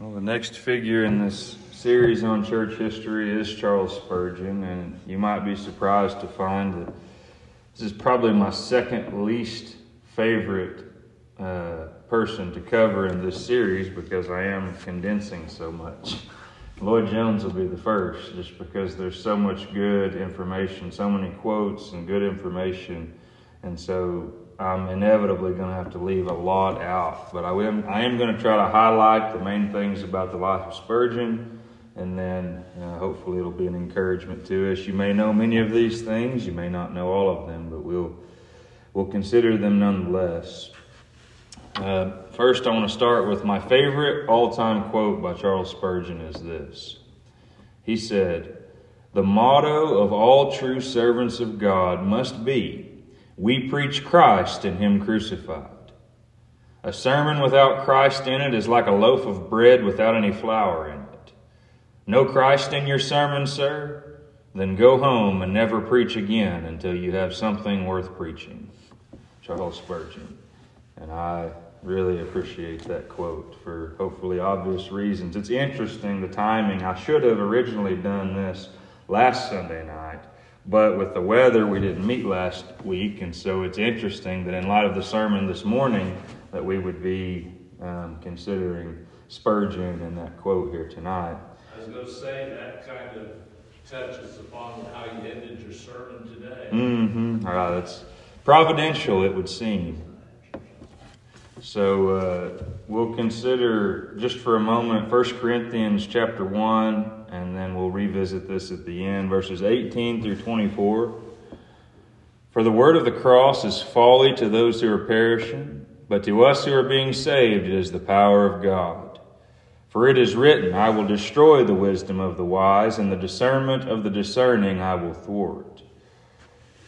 Well, the next figure in this series on church history is Charles Spurgeon, and you might be surprised to find that this is probably my second least favorite uh, person to cover in this series because I am condensing so much. Lloyd Jones will be the first, just because there's so much good information, so many quotes and good information, and so I'm inevitably going to have to leave a lot out. But I am, I am going to try to highlight the main things about the life of Spurgeon, and then uh, hopefully it'll be an encouragement to us. You may know many of these things, you may not know all of them, but we'll we'll consider them nonetheless. Uh, first, I want to start with my favorite all time quote by Charles Spurgeon is this. He said, The motto of all true servants of God must be, We preach Christ and Him crucified. A sermon without Christ in it is like a loaf of bread without any flour in it. No Christ in your sermon, sir? Then go home and never preach again until you have something worth preaching. Charles Spurgeon. And I really appreciate that quote for hopefully obvious reasons. It's interesting the timing. I should have originally done this last Sunday night, but with the weather, we didn't meet last week, and so it's interesting that in light of the sermon this morning, that we would be um, considering Spurgeon and that quote here tonight. I was going to say that kind of touches upon how you ended your sermon today. Mm-hmm. Uh, that's providential, it would seem. So uh, we'll consider just for a moment 1 Corinthians chapter 1, and then we'll revisit this at the end, verses 18 through 24. For the word of the cross is folly to those who are perishing, but to us who are being saved it is the power of God. For it is written, I will destroy the wisdom of the wise, and the discernment of the discerning I will thwart.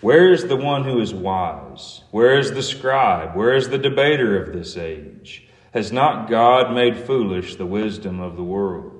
Where is the one who is wise? Where is the scribe? Where is the debater of this age? Has not God made foolish the wisdom of the world?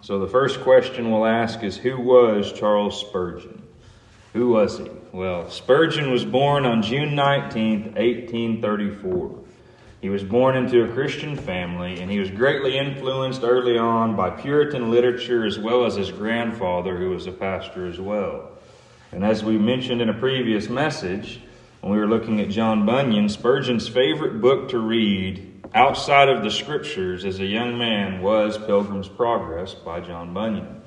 So the first question we'll ask is Who was Charles Spurgeon? Who was he? Well, Spurgeon was born on June 19, 1834. He was born into a Christian family, and he was greatly influenced early on by Puritan literature as well as his grandfather, who was a pastor as well. And as we mentioned in a previous message, when we were looking at John Bunyan, Spurgeon's favorite book to read outside of the scriptures as a young man was Pilgrim's Progress by John Bunyan.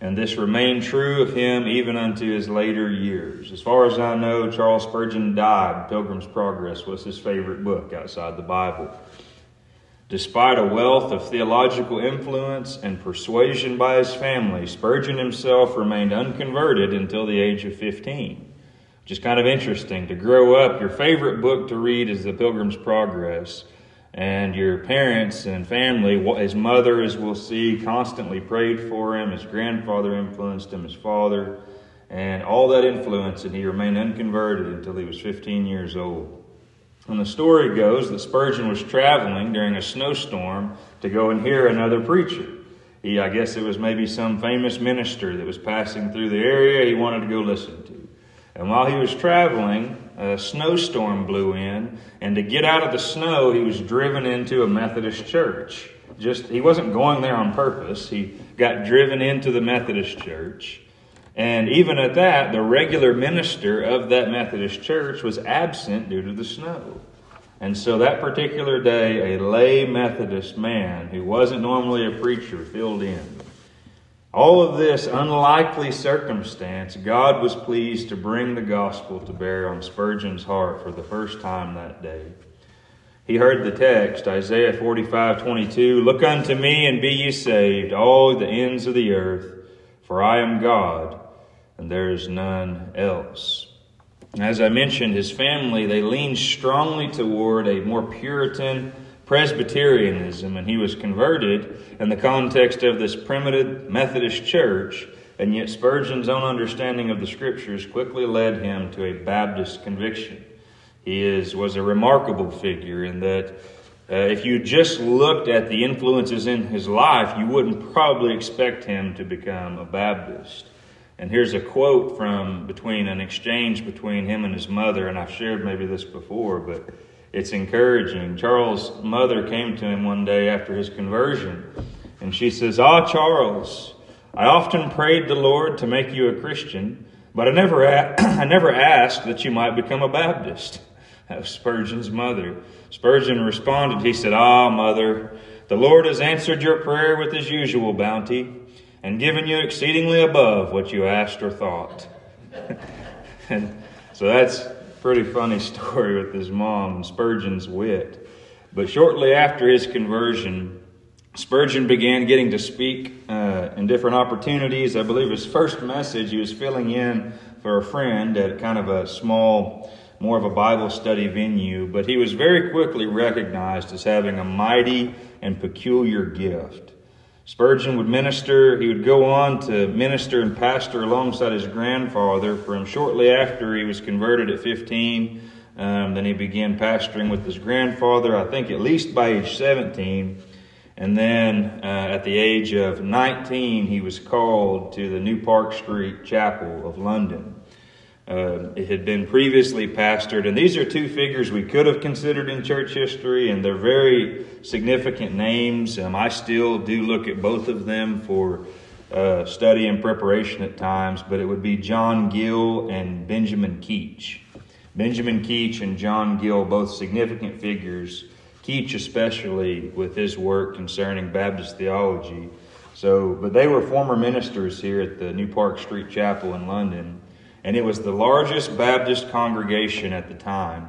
And this remained true of him even unto his later years. As far as I know, Charles Spurgeon died. Pilgrim's Progress was his favorite book outside the Bible. Despite a wealth of theological influence and persuasion by his family, Spurgeon himself remained unconverted until the age of 15 which is kind of interesting to grow up. Your favorite book to read is The Pilgrim's Progress, and your parents and family, his mother, as we'll see, constantly prayed for him. His grandfather influenced him, his father, and all that influence, and he remained unconverted until he was 15 years old. And the story goes that Spurgeon was traveling during a snowstorm to go and hear another preacher. He, I guess it was maybe some famous minister that was passing through the area he wanted to go listen to. And while he was traveling, a snowstorm blew in, and to get out of the snow, he was driven into a Methodist church. Just he wasn't going there on purpose. He got driven into the Methodist church. And even at that, the regular minister of that Methodist church was absent due to the snow. And so that particular day, a lay Methodist man who wasn't normally a preacher filled in. All of this unlikely circumstance, God was pleased to bring the gospel to bear on Spurgeon's heart for the first time that day. He heard the text, Isaiah 45 22, Look unto me and be ye saved, all the ends of the earth, for I am God, and there is none else. As I mentioned, his family, they leaned strongly toward a more Puritan Presbyterianism, and he was converted in the context of this primitive Methodist church. And yet, Spurgeon's own understanding of the scriptures quickly led him to a Baptist conviction. He is, was a remarkable figure in that uh, if you just looked at the influences in his life, you wouldn't probably expect him to become a Baptist. And here's a quote from between an exchange between him and his mother, and I've shared maybe this before, but it's encouraging. Charles' mother came to him one day after his conversion, and she says, Ah, Charles, I often prayed the Lord to make you a Christian, but I never, a- I never asked that you might become a Baptist. That was Spurgeon's mother. Spurgeon responded, he said, Ah, mother, the Lord has answered your prayer with his usual bounty and given you exceedingly above what you asked or thought. and so that's pretty funny story with his mom Spurgeon's wit. But shortly after his conversion, Spurgeon began getting to speak uh, in different opportunities. I believe his first message, he was filling in for a friend at kind of a small, more of a Bible study venue, but he was very quickly recognized as having a mighty and peculiar gift. Spurgeon would minister, he would go on to minister and pastor alongside his grandfather from shortly after he was converted at 15. Um, then he began pastoring with his grandfather, I think at least by age 17. And then uh, at the age of 19, he was called to the New Park Street Chapel of London. Uh, it had been previously pastored, and these are two figures we could have considered in church history, and they're very significant names. Um, I still do look at both of them for uh, study and preparation at times, but it would be John Gill and Benjamin Keach. Benjamin Keach and John Gill, both significant figures, Keach especially with his work concerning Baptist theology. So, but they were former ministers here at the New Park Street Chapel in London and it was the largest Baptist congregation at the time,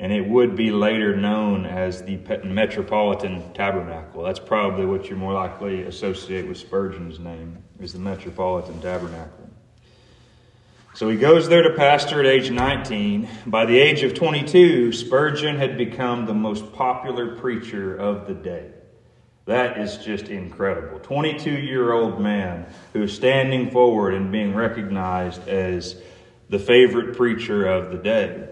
and it would be later known as the Metropolitan Tabernacle. That's probably what you're more likely associate with Spurgeon's name, is the Metropolitan Tabernacle. So he goes there to pastor at age 19. By the age of 22, Spurgeon had become the most popular preacher of the day. That is just incredible. 22 year old man who is standing forward and being recognized as the favorite preacher of the day.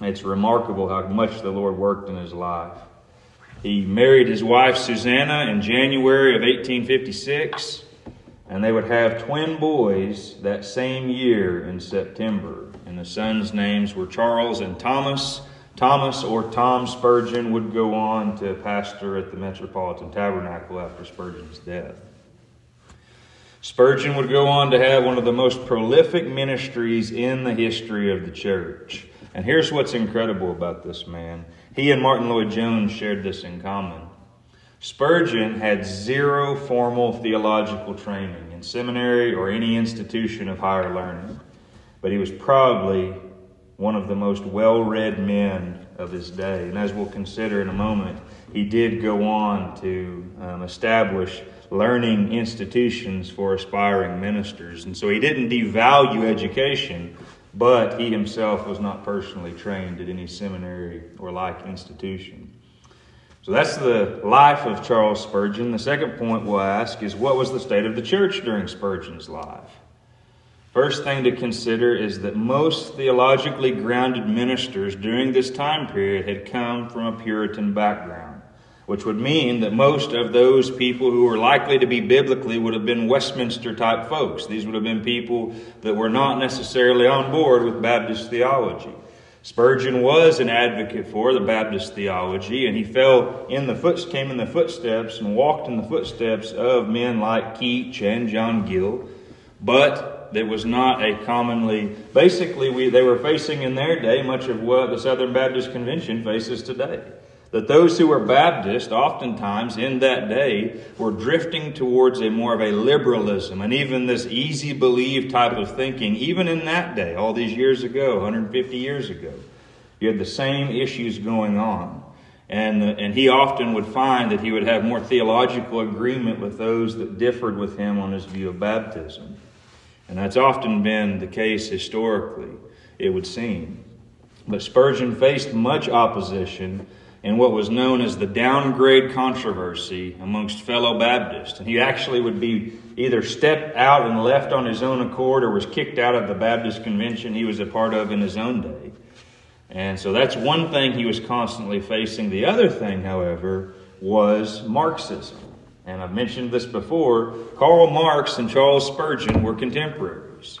It's remarkable how much the Lord worked in his life. He married his wife Susannah in January of 1856, and they would have twin boys that same year in September. And the sons' names were Charles and Thomas. Thomas or Tom Spurgeon would go on to pastor at the Metropolitan Tabernacle after Spurgeon's death. Spurgeon would go on to have one of the most prolific ministries in the history of the church. And here's what's incredible about this man. He and Martyn Lloyd-Jones shared this in common. Spurgeon had zero formal theological training in seminary or any institution of higher learning, but he was probably one of the most well read men of his day. And as we'll consider in a moment, he did go on to um, establish learning institutions for aspiring ministers. And so he didn't devalue education, but he himself was not personally trained at any seminary or like institution. So that's the life of Charles Spurgeon. The second point we'll ask is what was the state of the church during Spurgeon's life? First thing to consider is that most theologically grounded ministers during this time period had come from a Puritan background which would mean that most of those people who were likely to be biblically would have been Westminster type folks. These would have been people that were not necessarily on board with Baptist theology. Spurgeon was an advocate for the Baptist theology, and he fell in the foot, came in the footsteps and walked in the footsteps of men like Keach and John Gill. But there was not a commonly, basically, we, they were facing in their day much of what the Southern Baptist Convention faces today that those who were Baptist, oftentimes in that day, were drifting towards a more of a liberalism and even this easy believe type of thinking, even in that day, all these years ago, 150 years ago. You had the same issues going on. And, and he often would find that he would have more theological agreement with those that differed with him on his view of baptism. And that's often been the case historically, it would seem. But Spurgeon faced much opposition in what was known as the downgrade controversy amongst fellow Baptists. And he actually would be either stepped out and left on his own accord or was kicked out of the Baptist convention he was a part of in his own day. And so that's one thing he was constantly facing. The other thing, however, was Marxism. And I've mentioned this before. Karl Marx and Charles Spurgeon were contemporaries.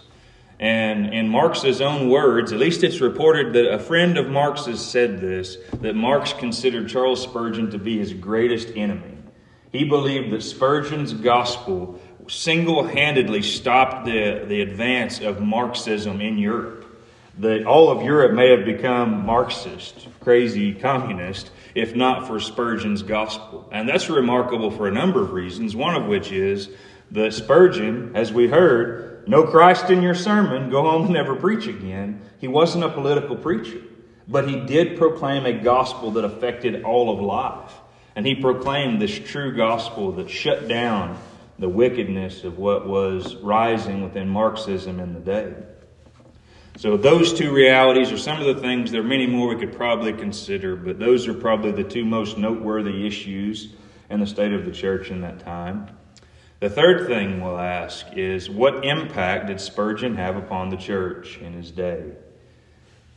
And in Marx's own words, at least it's reported that a friend of Marx's said this that Marx considered Charles Spurgeon to be his greatest enemy. He believed that Spurgeon's gospel single handedly stopped the, the advance of Marxism in Europe. That all of Europe may have become Marxist, crazy communist, if not for Spurgeon's gospel. And that's remarkable for a number of reasons, one of which is that Spurgeon, as we heard, no Christ in your sermon, go home and never preach again. He wasn't a political preacher, but he did proclaim a gospel that affected all of life. And he proclaimed this true gospel that shut down the wickedness of what was rising within Marxism in the day. So, those two realities are some of the things, there are many more we could probably consider, but those are probably the two most noteworthy issues in the state of the church in that time. The third thing we'll ask is what impact did Spurgeon have upon the church in his day?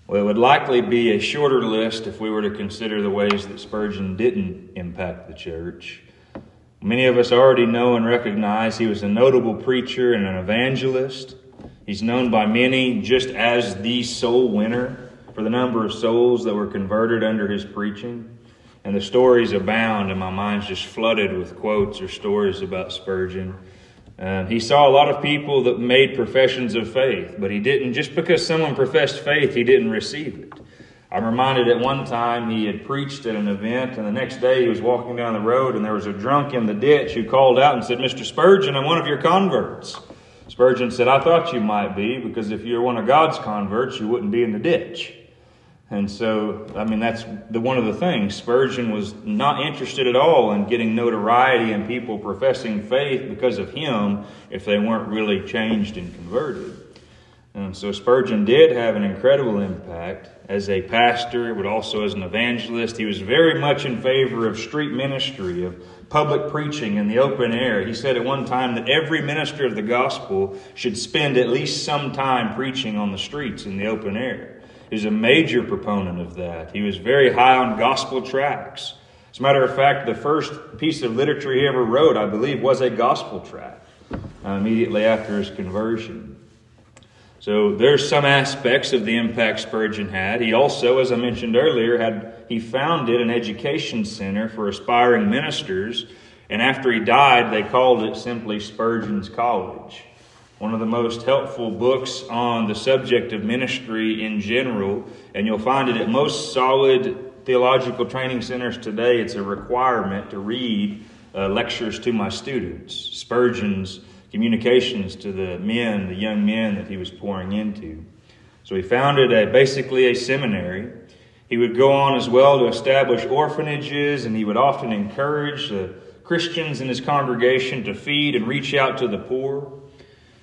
Well, it would likely be a shorter list if we were to consider the ways that Spurgeon didn't impact the church. Many of us already know and recognize he was a notable preacher and an evangelist. He's known by many just as the soul winner for the number of souls that were converted under his preaching. And the stories abound, and my mind's just flooded with quotes or stories about Spurgeon. Uh, he saw a lot of people that made professions of faith, but he didn't, just because someone professed faith, he didn't receive it. I'm reminded at one time he had preached at an event, and the next day he was walking down the road, and there was a drunk in the ditch who called out and said, Mr. Spurgeon, I'm one of your converts. Spurgeon said, I thought you might be, because if you're one of God's converts, you wouldn't be in the ditch. And so, I mean, that's the, one of the things. Spurgeon was not interested at all in getting notoriety and people professing faith because of him if they weren't really changed and converted. And so Spurgeon did have an incredible impact as a pastor, but also as an evangelist. He was very much in favor of street ministry, of public preaching in the open air. He said at one time that every minister of the gospel should spend at least some time preaching on the streets in the open air. He was a major proponent of that. He was very high on gospel tracts. As a matter of fact, the first piece of literature he ever wrote, I believe, was a gospel tract uh, immediately after his conversion. So there's some aspects of the impact Spurgeon had. He also, as I mentioned earlier, had he founded an education center for aspiring ministers, and after he died, they called it simply Spurgeon's College one of the most helpful books on the subject of ministry in general, and you'll find it at most solid theological training centers today. It's a requirement to read uh, lectures to my students, Spurgeon's communications to the men, the young men that he was pouring into. So he founded a, basically a seminary. He would go on as well to establish orphanages, and he would often encourage the Christians in his congregation to feed and reach out to the poor.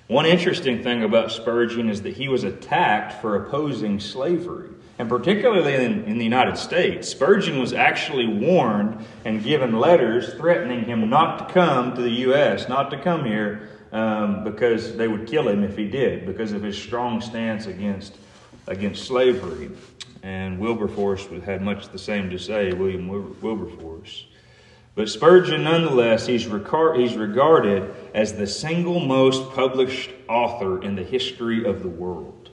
One interesting thing about Spurgeon is that he was attacked for opposing slavery. And particularly in, in, the United States, Spurgeon was actually warned and given letters threatening him not to come to the U.S., not to come here, um, because they would kill him if he did, because of his strong stance against, against slavery. And Wilberforce had much the same to say, William Wilberforce. But Spurgeon, nonetheless, he's, he's regarded as the single most published author in the history of the world.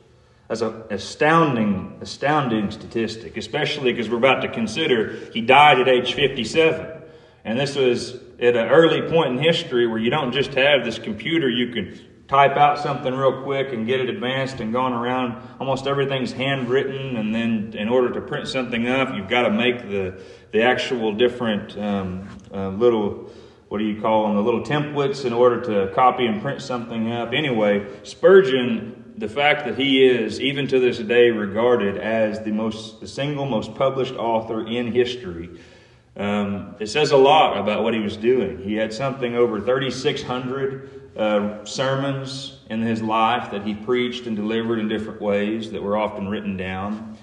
That's an astounding, astounding statistic, especially because we're about to consider he died at age 57. And this was at an early point in history where you don't just have this computer you can type out something real quick and get it advanced and going around. Almost everything's handwritten, and then in order to print something up, you've got to make the the actual different um, uh, little what do you call them the little templates in order to copy and print something up. Anyway, Spurgeon, the fact that he is even to this day regarded as the most the single most published author in history. Um, it says a lot about what he was doing. He had something over 3,600 uh, sermons in his life that he preached and delivered in different ways that were often written down.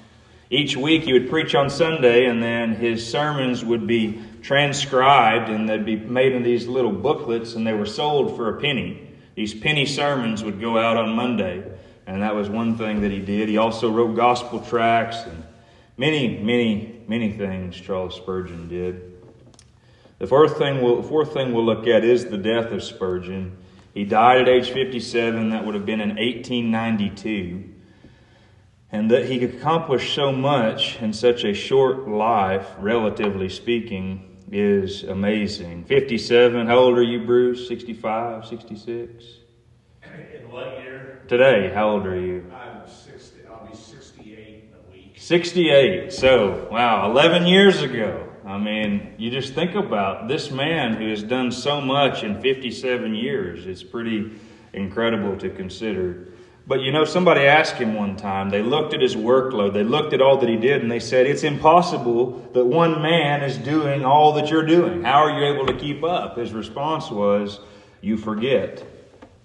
Each week he would preach on Sunday, and then his sermons would be transcribed and they'd be made in these little booklets, and they were sold for a penny. These penny sermons would go out on Monday, and that was one thing that he did. He also wrote gospel tracts and many, many, many things Charles Spurgeon did. The fourth thing we'll, fourth thing we'll look at is the death of Spurgeon. He died at age 57. That would have been in 1892 and that he accomplished so much in such a short life, relatively speaking, is amazing. 57, how old are you, Bruce? 65, 66? In what year? Today, how old are you? I'm 60, I'll be 68 in a week. 68. So, wow, 11 years ago. I mean, you just think about this man who has done so much in 57 years. It's pretty incredible to consider. But you know, somebody asked him one time, they looked at his workload, they looked at all that he did, and they said, It's impossible that one man is doing all that you're doing. How are you able to keep up? His response was, You forget.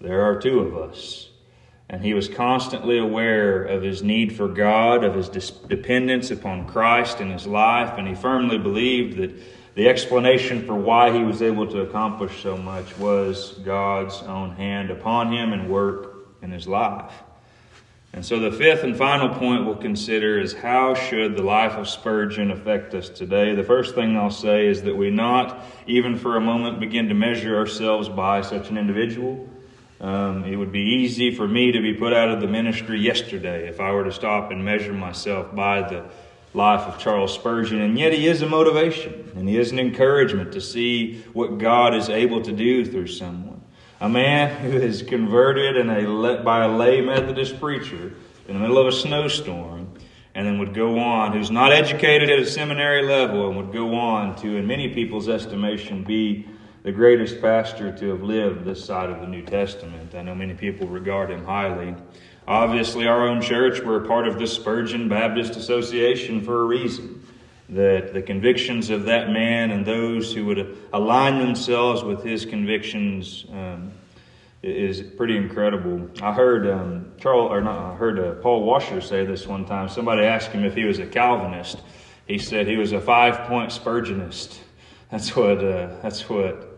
There are two of us. And he was constantly aware of his need for God, of his dependence upon Christ in his life, and he firmly believed that the explanation for why he was able to accomplish so much was God's own hand upon him and work in his life. And so the fifth and final point we'll consider is how should the life of Spurgeon affect us today? The first thing I'll say is that we not, even for a moment, begin to measure ourselves by such an individual. Um, it would be easy for me to be put out of the ministry yesterday if I were to stop and measure myself by the life of Charles Spurgeon. And yet, he is a motivation and he is an encouragement to see what God is able to do through someone a man who is converted in a, by a lay Methodist preacher in the middle of a snowstorm, and then would go on, who's not educated at a seminary level, and would go on to, in many people's estimation, be the greatest pastor to have lived this side of the New Testament. I know many people regard him highly. Obviously, our own church, we're part of the Spurgeon Baptist Association for a reason. That the convictions of that man and those who would align themselves with his convictions um, is pretty incredible. I heard um, Charles, or not, I heard uh, Paul Washer say this one time. Somebody asked him if he was a Calvinist. He said he was a five-point Spurgeonist. That's what uh, that's what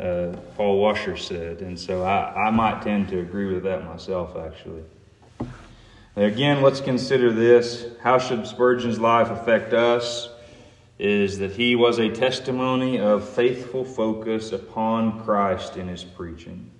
uh, Paul Washer said, and so I, I might tend to agree with that myself, actually. Again, let's consider this. How should Spurgeon's life affect us? Is that he was a testimony of faithful focus upon Christ in his preaching.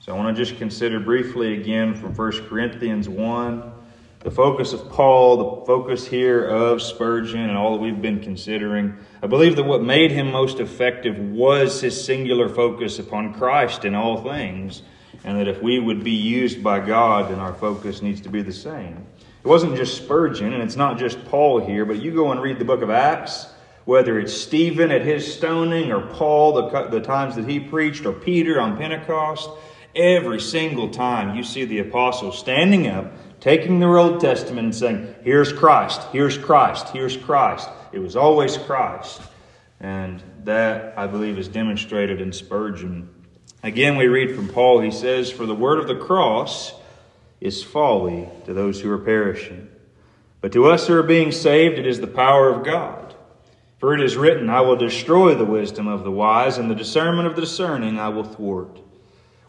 So I want to just consider briefly again from 1 Corinthians 1 the focus of Paul, the focus here of Spurgeon, and all that we've been considering. I believe that what made him most effective was his singular focus upon Christ in all things, and that if we would be used by God, then our focus needs to be the same. It wasn't just Spurgeon, and it's not just Paul here, but you go and read the book of Acts, whether it's Stephen at his stoning, or Paul, the, the times that he preached, or Peter on Pentecost. Every single time you see the apostles standing up, taking their Old Testament and saying, Here's Christ, here's Christ, here's Christ. It was always Christ. And that, I believe, is demonstrated in Spurgeon. Again, we read from Paul, he says, For the word of the cross is folly to those who are perishing. But to us who are being saved, it is the power of God. For it is written, I will destroy the wisdom of the wise, and the discernment of the discerning I will thwart.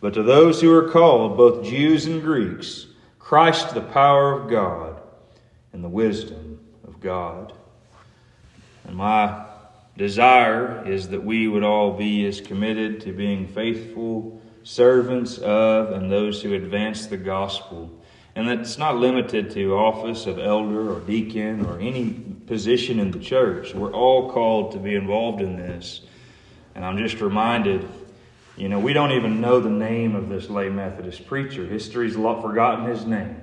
But to those who are called, both Jews and Greeks, Christ the power of God and the wisdom of God. And my desire is that we would all be as committed to being faithful servants of and those who advance the gospel. And that's not limited to office of elder or deacon or any position in the church. We're all called to be involved in this. And I'm just reminded you know, we don't even know the name of this lay Methodist preacher. History's forgotten his name.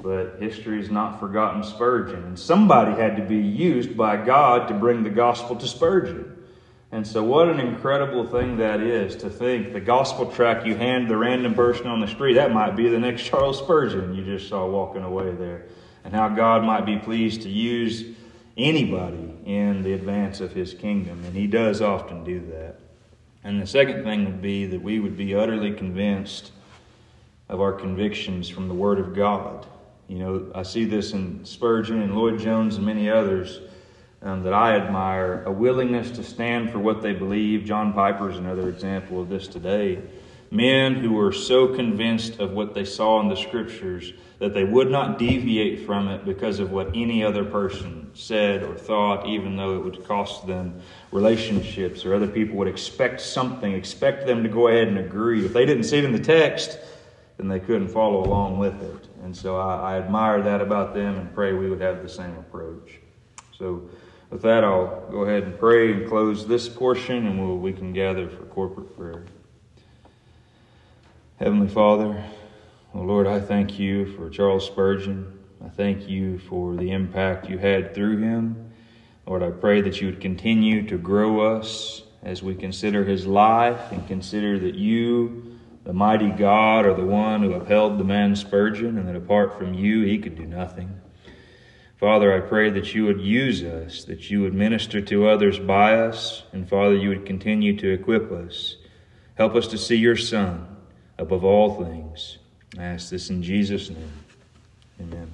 but history's not forgotten Spurgeon. And somebody had to be used by God to bring the gospel to Spurgeon. And so, what an incredible thing that is to think the gospel tract you hand the random person on the street, that might be the next Charles Spurgeon you just saw walking away there. And how God might be pleased to use anybody in the advance of his kingdom. And he does often do that. And the second thing would be that we would be utterly convinced of our convictions from the Word of God. You know, I see this in Spurgeon and Lloyd Jones and many others um, that I admire a willingness to stand for what they believe. John Piper is another example of this today. Men who were so convinced of what they saw in the scriptures that they would not deviate from it because of what any other person said or thought, even though it would cost them relationships or other people would expect something, expect them to go ahead and agree. If they didn't see it in the text, then they couldn't follow along with it. And so I, I admire that about them and pray we would have the same approach. So, with that, I'll go ahead and pray and close this portion, and we'll, we can gather for corporate prayer. Heavenly Father, well, Lord, I thank you for Charles Spurgeon. I thank you for the impact you had through him. Lord, I pray that you would continue to grow us as we consider his life and consider that you, the mighty God, are the one who upheld the man Spurgeon, and that apart from you, he could do nothing. Father, I pray that you would use us, that you would minister to others by us, and Father, you would continue to equip us. Help us to see your Son above all things. I ask this in Jesus' name. Amen.